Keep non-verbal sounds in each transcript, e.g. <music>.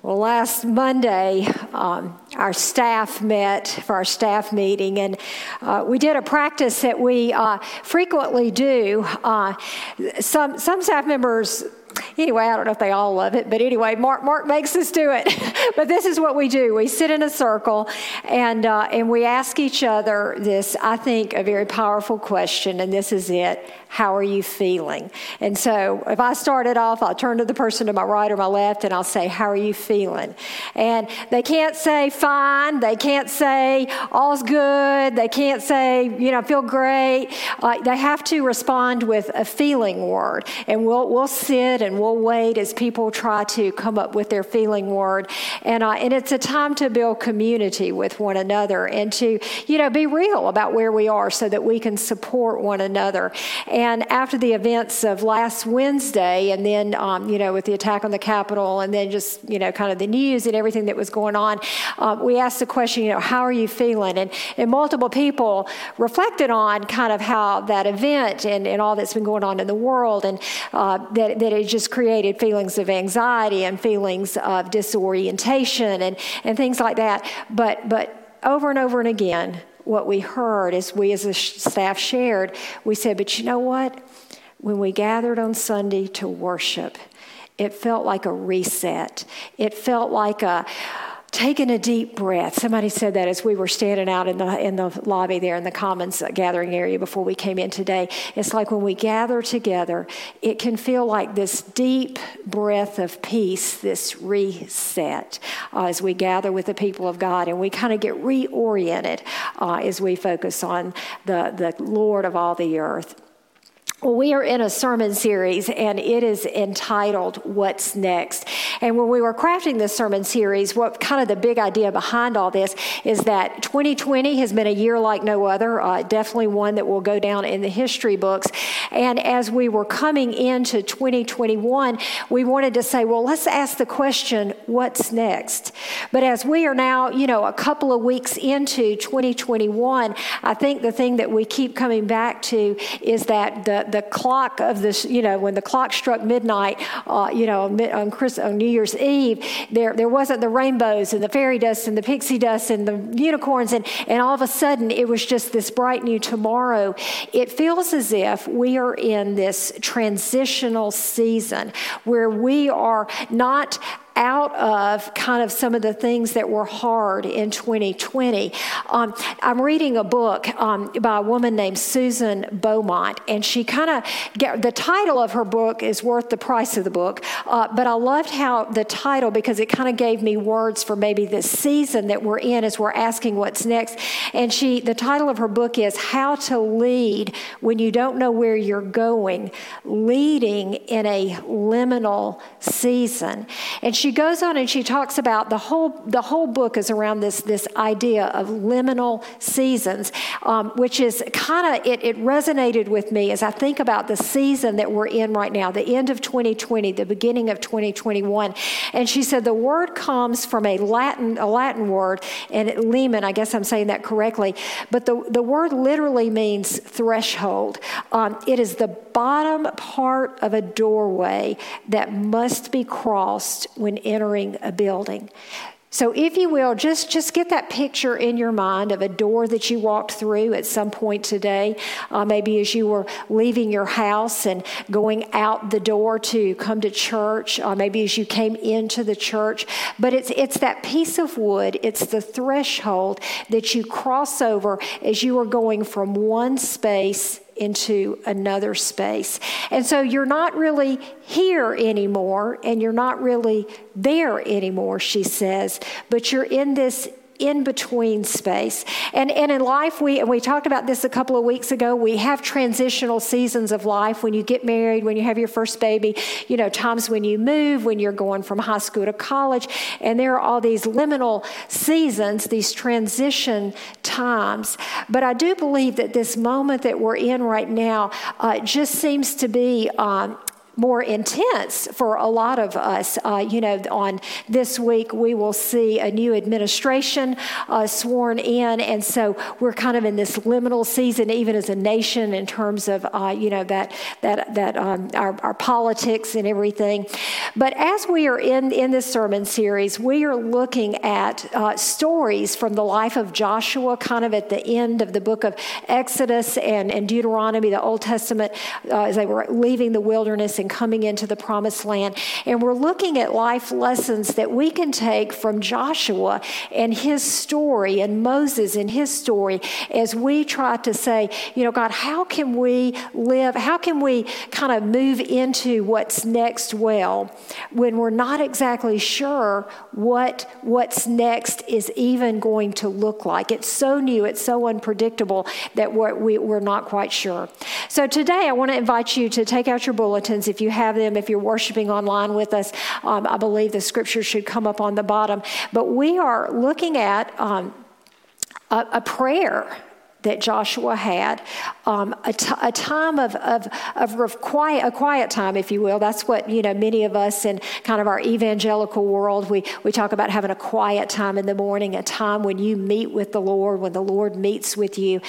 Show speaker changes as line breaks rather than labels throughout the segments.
Well, last Monday, um, our staff met for our staff meeting, and uh, we did a practice that we uh, frequently do. Uh, some some staff members anyway, I don't know if they all love it, but anyway, Mark, Mark makes us do it. <laughs> but this is what we do: we sit in a circle, and uh, and we ask each other this. I think a very powerful question, and this is it: How are you feeling? And so, if I started off, I'll turn to the person to my right or my left, and I'll say, "How are you feeling?" And they can't say fine. They can't say all's good. They can't say you know feel great. Uh, they have to respond with a feeling word, and we'll we'll sit and we'll wait as people try to come up with their feeling word. And, uh, and it's a time to build community with one another and to, you know, be real about where we are so that we can support one another. And after the events of last Wednesday, and then, um, you know, with the attack on the Capitol, and then just, you know, kind of the news and everything that was going on, uh, we asked the question, you know, how are you feeling? And, and multiple people reflected on kind of how that event and, and all that's been going on in the world and uh, that, that it just created feelings of anxiety and feelings of disorientation and, and things like that. But, but over and over and again, what we heard as we as a staff shared, we said, but you know what? When we gathered on Sunday to worship, it felt like a reset. It felt like a, taking a deep breath. Somebody said that as we were standing out in the in the lobby there in the Commons gathering area before we came in today. It's like when we gather together, it can feel like this deep breath of peace, this reset uh, as we gather with the people of God, and we kind of get reoriented uh, as we focus on the the Lord of all the earth. Well, we are in a sermon series and it is entitled What's Next. And when we were crafting this sermon series, what kind of the big idea behind all this is that 2020 has been a year like no other, uh, definitely one that will go down in the history books. And as we were coming into 2021, we wanted to say, well, let's ask the question, what's next? But as we are now, you know, a couple of weeks into 2021, I think the thing that we keep coming back to is that the the clock of this, you know, when the clock struck midnight, uh, you know, on, Chris, on New Year's Eve, there, there wasn't the rainbows and the fairy dust and the pixie dust and the unicorns, and, and all of a sudden it was just this bright new tomorrow. It feels as if we are in this transitional season where we are not out of kind of some of the things that were hard in 2020. Um, I'm reading a book um, by a woman named Susan Beaumont, and she kind of, the title of her book is worth the price of the book, uh, but I loved how the title, because it kind of gave me words for maybe this season that we're in as we're asking what's next. And she, the title of her book is How to Lead When You Don't Know Where You're Going, Leading in a Liminal Season. And she she goes on and she talks about the whole the whole book is around this this idea of liminal seasons, um, which is kind of it, it resonated with me as I think about the season that we're in right now, the end of 2020, the beginning of 2021. And she said the word comes from a Latin a Latin word, and it, limen, I guess I'm saying that correctly, but the the word literally means threshold. Um, it is the bottom part of a doorway that must be crossed when entering a building. So, if you will, just, just get that picture in your mind of a door that you walked through at some point today. Uh, maybe as you were leaving your house and going out the door to come to church, uh, maybe as you came into the church. But it's, it's that piece of wood, it's the threshold that you cross over as you are going from one space into another space. And so you're not really here anymore and you're not really there anymore, she says, but you're in this in between space. And, and in life, we, and we talked about this a couple of weeks ago, we have transitional seasons of life when you get married, when you have your first baby, you know, times when you move, when you're going from high school to college. And there are all these liminal seasons, these transition times. But I do believe that this moment that we're in right now uh, just seems to be um, more intense for a lot of us. Uh, you know, on this week, we will see a new administration uh, sworn in. And so we're kind of in this liminal season, even as a nation, in terms of, uh, you know, that, that, that um, our, our politics and everything. But as we are in, in this sermon series, we are looking at uh, stories from the life of Joshua, kind of at the end of the book of Exodus and, and Deuteronomy, the Old Testament, uh, as they were leaving the wilderness and and coming into the promised land. And we're looking at life lessons that we can take from Joshua and his story and Moses and his story as we try to say, you know, God, how can we live? How can we kind of move into what's next well when we're not exactly sure what what's next is even going to look like? It's so new, it's so unpredictable that we're, we, we are not quite sure. So today I want to invite you to take out your bulletins if you have them, if you're worshiping online with us, um, I believe the scripture should come up on the bottom. But we are looking at um, a, a prayer that Joshua had, um, a, t- a time of, of, of quiet, a quiet time, if you will. That's what, you know, many of us in kind of our evangelical world, we, we talk about having a quiet time in the morning, a time when you meet with the Lord, when the Lord meets with you.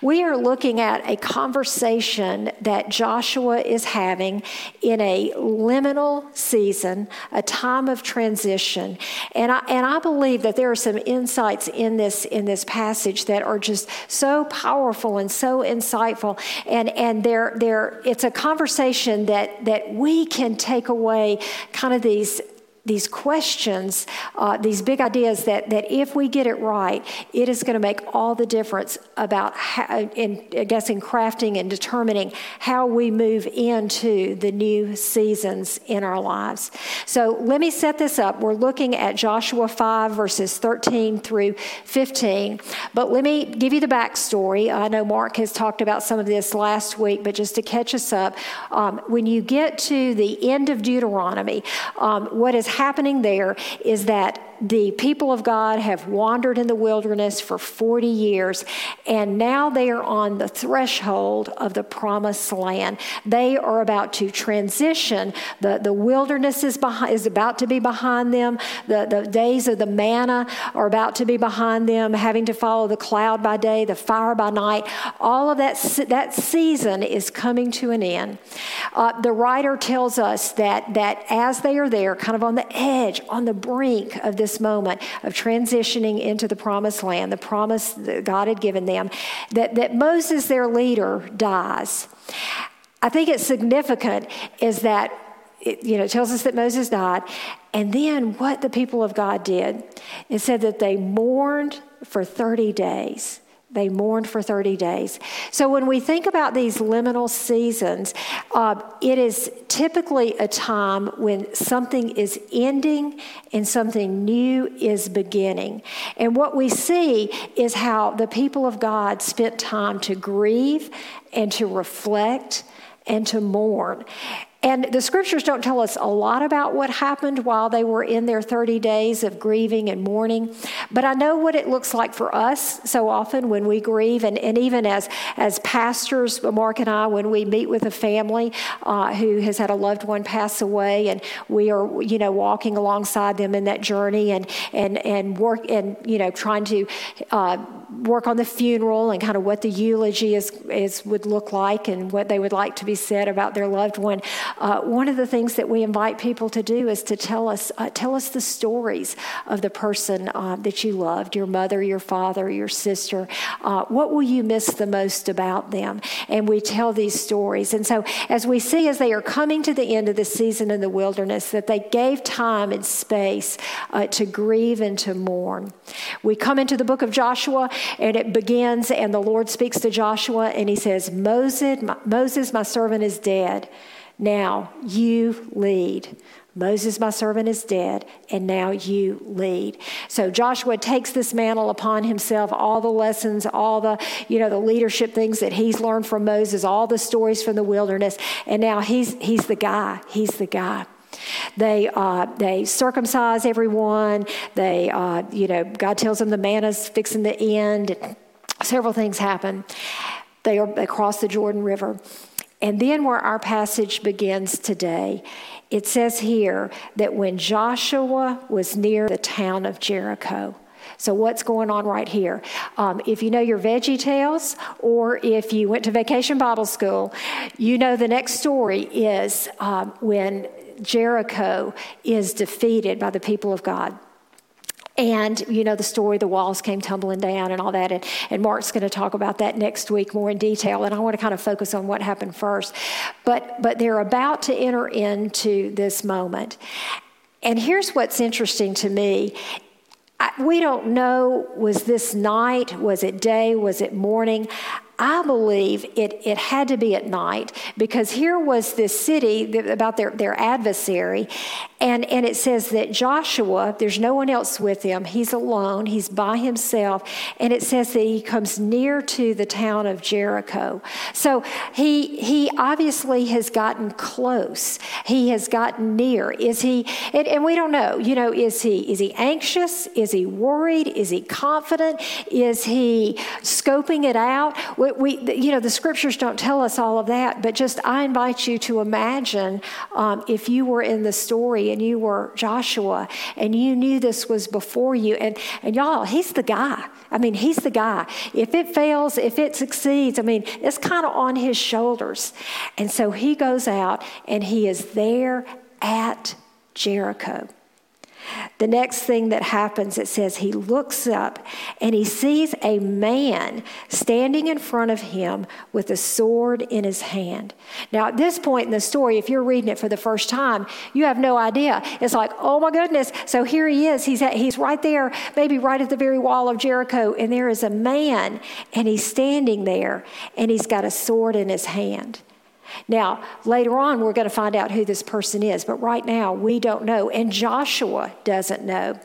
We are looking at a conversation that Joshua is having in a liminal season, a time of transition. And I, and I believe that there are some insights in this, in this passage that are just so powerful and so insightful. And, and they're, they're, it's a conversation that, that we can take away kind of these these questions, uh, these big ideas that, that if we get it right, it is going to make all the difference about, how, in, I guess, in crafting and determining how we move into the new seasons in our lives. So let me set this up. We're looking at Joshua 5, verses 13 through 15. But let me give you the backstory. I know Mark has talked about some of this last week, but just to catch us up, um, when you get to the end of Deuteronomy, um, what is happening there is that the people of God have wandered in the wilderness for 40 years, and now they are on the threshold of the promised land. They are about to transition. The, the wilderness is, behind, is about to be behind them. The, the days of the manna are about to be behind them, having to follow the cloud by day, the fire by night. All of that, that season is coming to an end. Uh, the writer tells us that, that as they are there, kind of on the edge, on the brink of this this moment of transitioning into the promised land, the promise that God had given them, that, that Moses, their leader, dies. I think it's significant is that it, you know, it tells us that Moses died. And then what the people of God did, it said that they mourned for 30 days. They mourned for 30 days. So when we think about these liminal seasons, uh, it is typically a time when something is ending and something new is beginning. And what we see is how the people of God spent time to grieve and to reflect and to mourn. And the scriptures don't tell us a lot about what happened while they were in their 30 days of grieving and mourning, but I know what it looks like for us so often when we grieve, and, and even as, as pastors, Mark and I, when we meet with a family uh, who has had a loved one pass away, and we are, you know, walking alongside them in that journey and, and, and work and, you know, trying to uh, work on the funeral and kind of what the eulogy is, is would look like and what they would like to be said about their loved one. Uh, one of the things that we invite people to do is to tell us uh, tell us the stories of the person uh, that you loved, your mother, your father, your sister. Uh, what will you miss the most about them? And we tell these stories. And so, as we see as they are coming to the end of the season in the wilderness, that they gave time and space uh, to grieve and to mourn. We come into the book of Joshua, and it begins, and the Lord speaks to Joshua, and he says, Moses, my, Moses, my servant, is dead. Now you lead. Moses, my servant, is dead, and now you lead. So Joshua takes this mantle upon himself, all the lessons, all the, you know, the leadership things that he's learned from Moses, all the stories from the wilderness, and now he's he's the guy. He's the guy. They uh, they circumcise everyone. They uh, you know God tells them the manna's fixing the end. Several things happen. They are they cross the Jordan River. And then, where our passage begins today, it says here that when Joshua was near the town of Jericho, so, what's going on right here? Um, if you know your Veggie Tales, or if you went to Vacation Bible School, you know the next story is um, when Jericho is defeated by the people of God. And you know the story, the walls came tumbling down and all that. And, and Mark's going to talk about that next week more in detail. And I want to kind of focus on what happened first. But, but they're about to enter into this moment. And here's what's interesting to me I, we don't know was this night, was it day, was it morning? I believe it, it had to be at night because here was this city about their, their adversary, and, and it says that Joshua, there's no one else with him, he's alone, he's by himself, and it says that he comes near to the town of Jericho. So he, he obviously has gotten close, he has gotten near. Is he, and, and we don't know, you know, is he, is he anxious? Is he worried? Is he confident? Is he scoping it out? We, we, you know, the scriptures don't tell us all of that, but just I invite you to imagine um, if you were in the story and you were Joshua and you knew this was before you. And, and y'all, he's the guy. I mean, he's the guy. If it fails, if it succeeds, I mean, it's kind of on his shoulders. And so he goes out and he is there at Jericho. The next thing that happens, it says he looks up and he sees a man standing in front of him with a sword in his hand. Now, at this point in the story, if you're reading it for the first time, you have no idea. It's like, oh my goodness. So here he is. He's, at, he's right there, maybe right at the very wall of Jericho, and there is a man, and he's standing there, and he's got a sword in his hand. Now, later on, we're going to find out who this person is, but right now, we don't know, and Joshua doesn't know.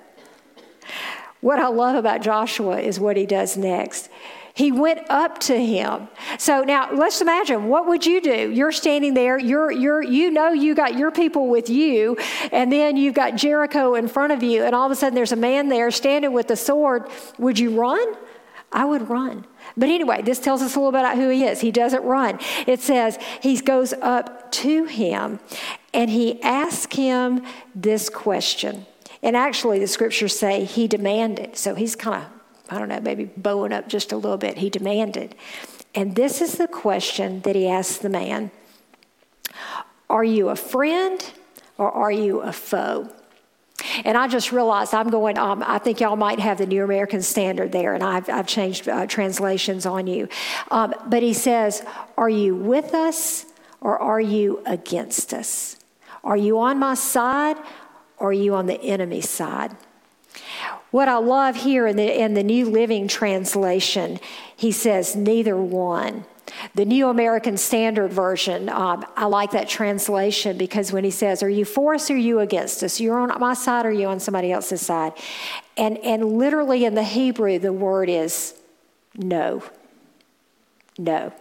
What I love about Joshua is what he does next. He went up to him. So now let's imagine what would you do? You're standing there, you're, you're, you know you got your people with you, and then you've got Jericho in front of you, and all of a sudden there's a man there standing with the sword. Would you run? I would run. But anyway, this tells us a little bit about who he is. He doesn't run. It says he goes up to him and he asks him this question. And actually, the scriptures say he demanded. So he's kind of, I don't know, maybe bowing up just a little bit. He demanded. And this is the question that he asked the man Are you a friend or are you a foe? And I just realized I'm going, um, I think y'all might have the New American Standard there, and I've, I've changed uh, translations on you. Um, but he says, Are you with us or are you against us? Are you on my side or are you on the enemy's side? What I love here in the, in the New Living Translation, he says, Neither one. The New American Standard Version, um, I like that translation because when he says, Are you for us or are you against us? You're on my side or are you on somebody else's side? And, and literally in the Hebrew, the word is no. No.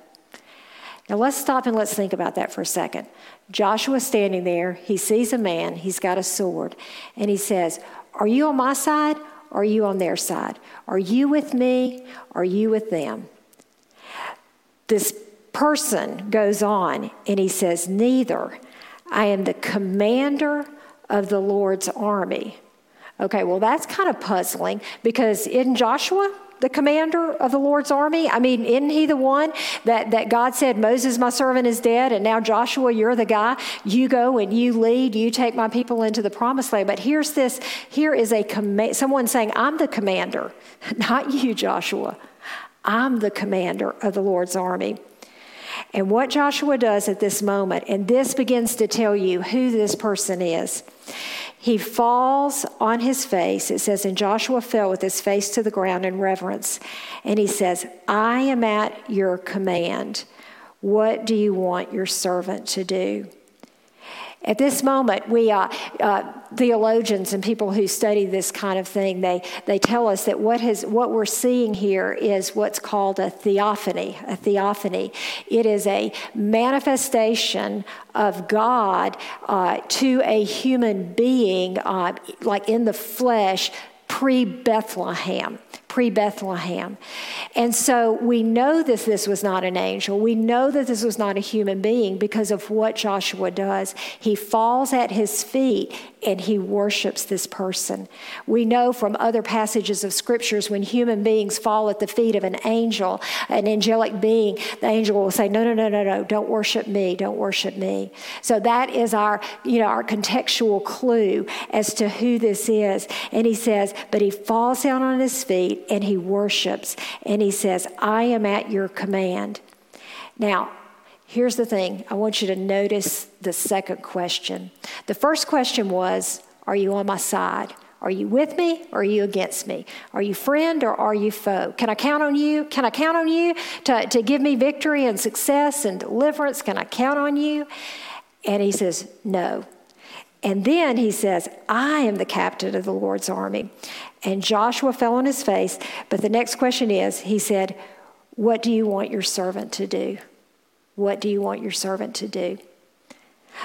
Now let's stop and let's think about that for a second. Joshua's standing there, he sees a man, he's got a sword, and he says, Are you on my side or are you on their side? Are you with me? Or are you with them? This person goes on and he says, Neither. I am the commander of the Lord's army. Okay, well, that's kind of puzzling because in Joshua, the commander of the Lord's army? I mean, isn't he the one that, that God said, Moses, my servant, is dead, and now Joshua, you're the guy. You go and you lead, you take my people into the promised land. But here's this here is a command, someone saying, I'm the commander, <laughs> not you, Joshua. I'm the commander of the Lord's army. And what Joshua does at this moment, and this begins to tell you who this person is. He falls on his face. It says, and Joshua fell with his face to the ground in reverence. And he says, I am at your command. What do you want your servant to do? At this moment, we uh, theologians and people who study this kind of thing, they, they tell us that what, has, what we're seeing here is what's called a theophany. A theophany. It is a manifestation of God uh, to a human being, uh, like in the flesh, pre Bethlehem pre Bethlehem. And so we know that this was not an angel. We know that this was not a human being because of what Joshua does. He falls at his feet and he worships this person. We know from other passages of scriptures when human beings fall at the feet of an angel, an angelic being, the angel will say, No, no, no, no, no, don't worship me, don't worship me. So that is our, you know, our contextual clue as to who this is. And he says, But he falls down on his feet and he worships. And he says, I am at your command. Now, Here's the thing I want you to notice the second question. The first question was, Are you on my side? Are you with me or are you against me? Are you friend or are you foe? Can I count on you? Can I count on you to, to give me victory and success and deliverance? Can I count on you? And he says, No. And then he says, I am the captain of the Lord's army. And Joshua fell on his face. But the next question is, he said, What do you want your servant to do? What do you want your servant to do?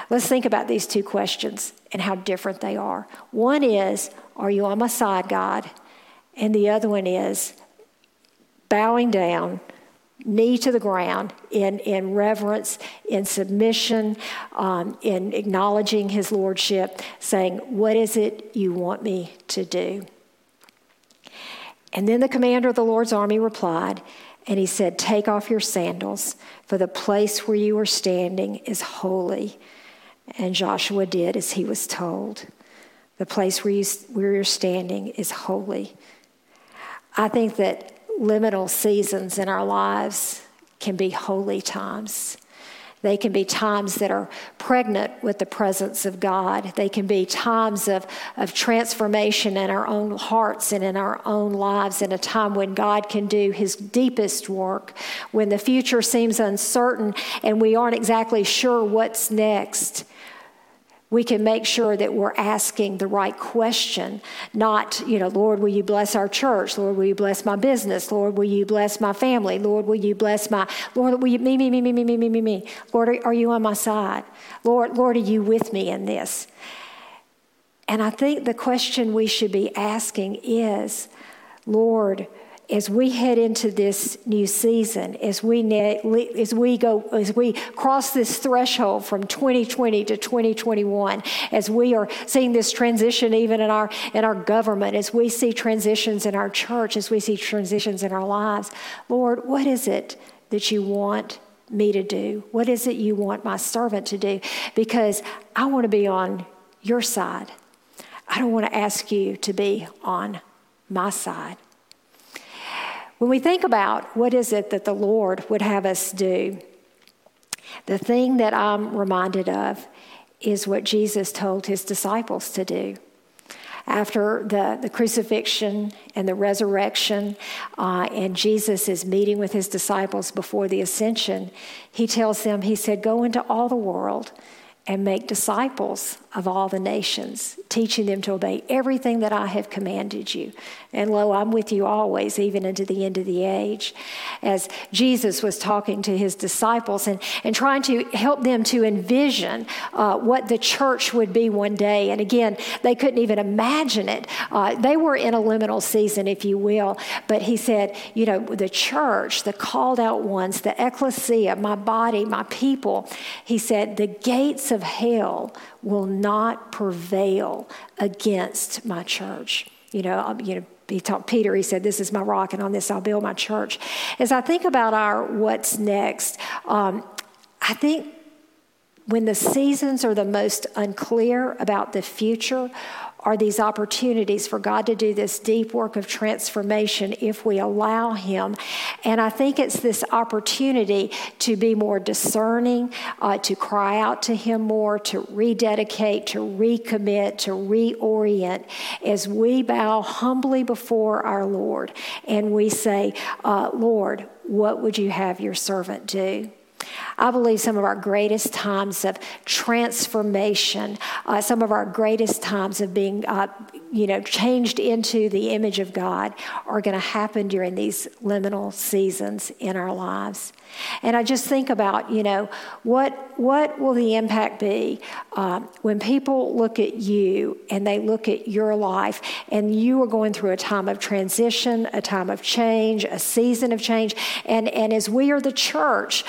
Let's think about these two questions and how different they are. One is, Are you on my side, God? And the other one is, bowing down, knee to the ground in, in reverence, in submission, um, in acknowledging his lordship, saying, What is it you want me to do? And then the commander of the Lord's army replied, and he said, Take off your sandals, for the place where you are standing is holy. And Joshua did as he was told. The place where, you, where you're standing is holy. I think that liminal seasons in our lives can be holy times. They can be times that are pregnant with the presence of God. They can be times of, of transformation in our own hearts and in our own lives, in a time when God can do his deepest work, when the future seems uncertain and we aren't exactly sure what's next we can make sure that we're asking the right question, not, you know, Lord, will you bless our church? Lord, will you bless my business? Lord, will you bless my family? Lord, will you bless my, Lord, will you, me, me, me, me, me, me, me, me, me. Lord, are you on my side? Lord, Lord, are you with me in this? And I think the question we should be asking is, Lord, as we head into this new season, as we as we go, as we cross this threshold from 2020 to 2021, as we are seeing this transition even in our in our government, as we see transitions in our church, as we see transitions in our lives, Lord, what is it that you want me to do? What is it you want my servant to do? Because I want to be on your side. I don't want to ask you to be on my side. When we think about what is it that the Lord would have us do, the thing that I'm reminded of is what Jesus told his disciples to do. After the, the crucifixion and the resurrection, uh, and Jesus is meeting with his disciples before the ascension, he tells them, He said, Go into all the world and make disciples of all the nations, teaching them to obey everything that I have commanded you. And lo, I'm with you always, even into the end of the age. As Jesus was talking to his disciples and, and trying to help them to envision uh, what the church would be one day. And again, they couldn't even imagine it. Uh, they were in a liminal season, if you will. But he said, you know, the church, the called out ones, the ecclesia, my body, my people, he said, the gates of hell will not prevail against my church. You know, you know, he talked Peter, he said, This is my rock, and on this I'll build my church. As I think about our what's next, um, I think when the seasons are the most unclear about the future, are these opportunities for God to do this deep work of transformation if we allow Him. And I think it's this opportunity to be more discerning, uh, to cry out to Him more, to rededicate, to recommit, to reorient as we bow humbly before our Lord and we say, uh, Lord, what would you have your servant do? I believe some of our greatest times of transformation, uh, some of our greatest times of being, uh, you know, changed into the image of God are going to happen during these liminal seasons in our lives. And I just think about, you know, what what will the impact be um, when people look at you and they look at your life and you are going through a time of transition, a time of change, a season of change, and and as we are the church,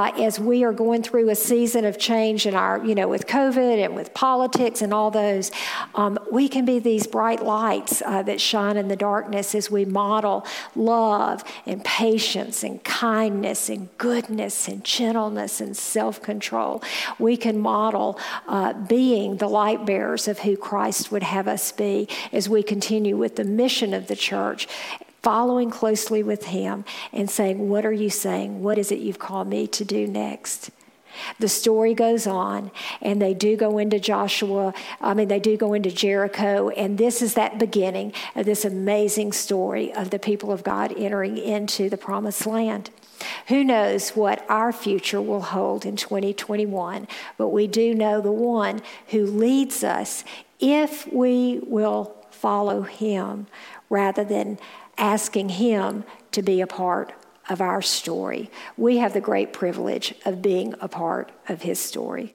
uh, as we are going through a season of change in our, you know, with COVID and with politics and all those, um, we can be these bright lights uh, that shine in the darkness as we model love and patience and kindness and goodness and gentleness and self control. We can model uh, being the light bearers of who Christ would have us be as we continue with the mission of the church following closely with Him and saying, What are you saying? What is it you've called me to do next? The story goes on, and they do go into Joshua. I mean, they do go into Jericho, and this is that beginning of this amazing story of the people of God entering into the promised land. Who knows what our future will hold in 2021, but we do know the one who leads us if we will follow him rather than asking him to be a part of our story. We have the great privilege of being a part of his story.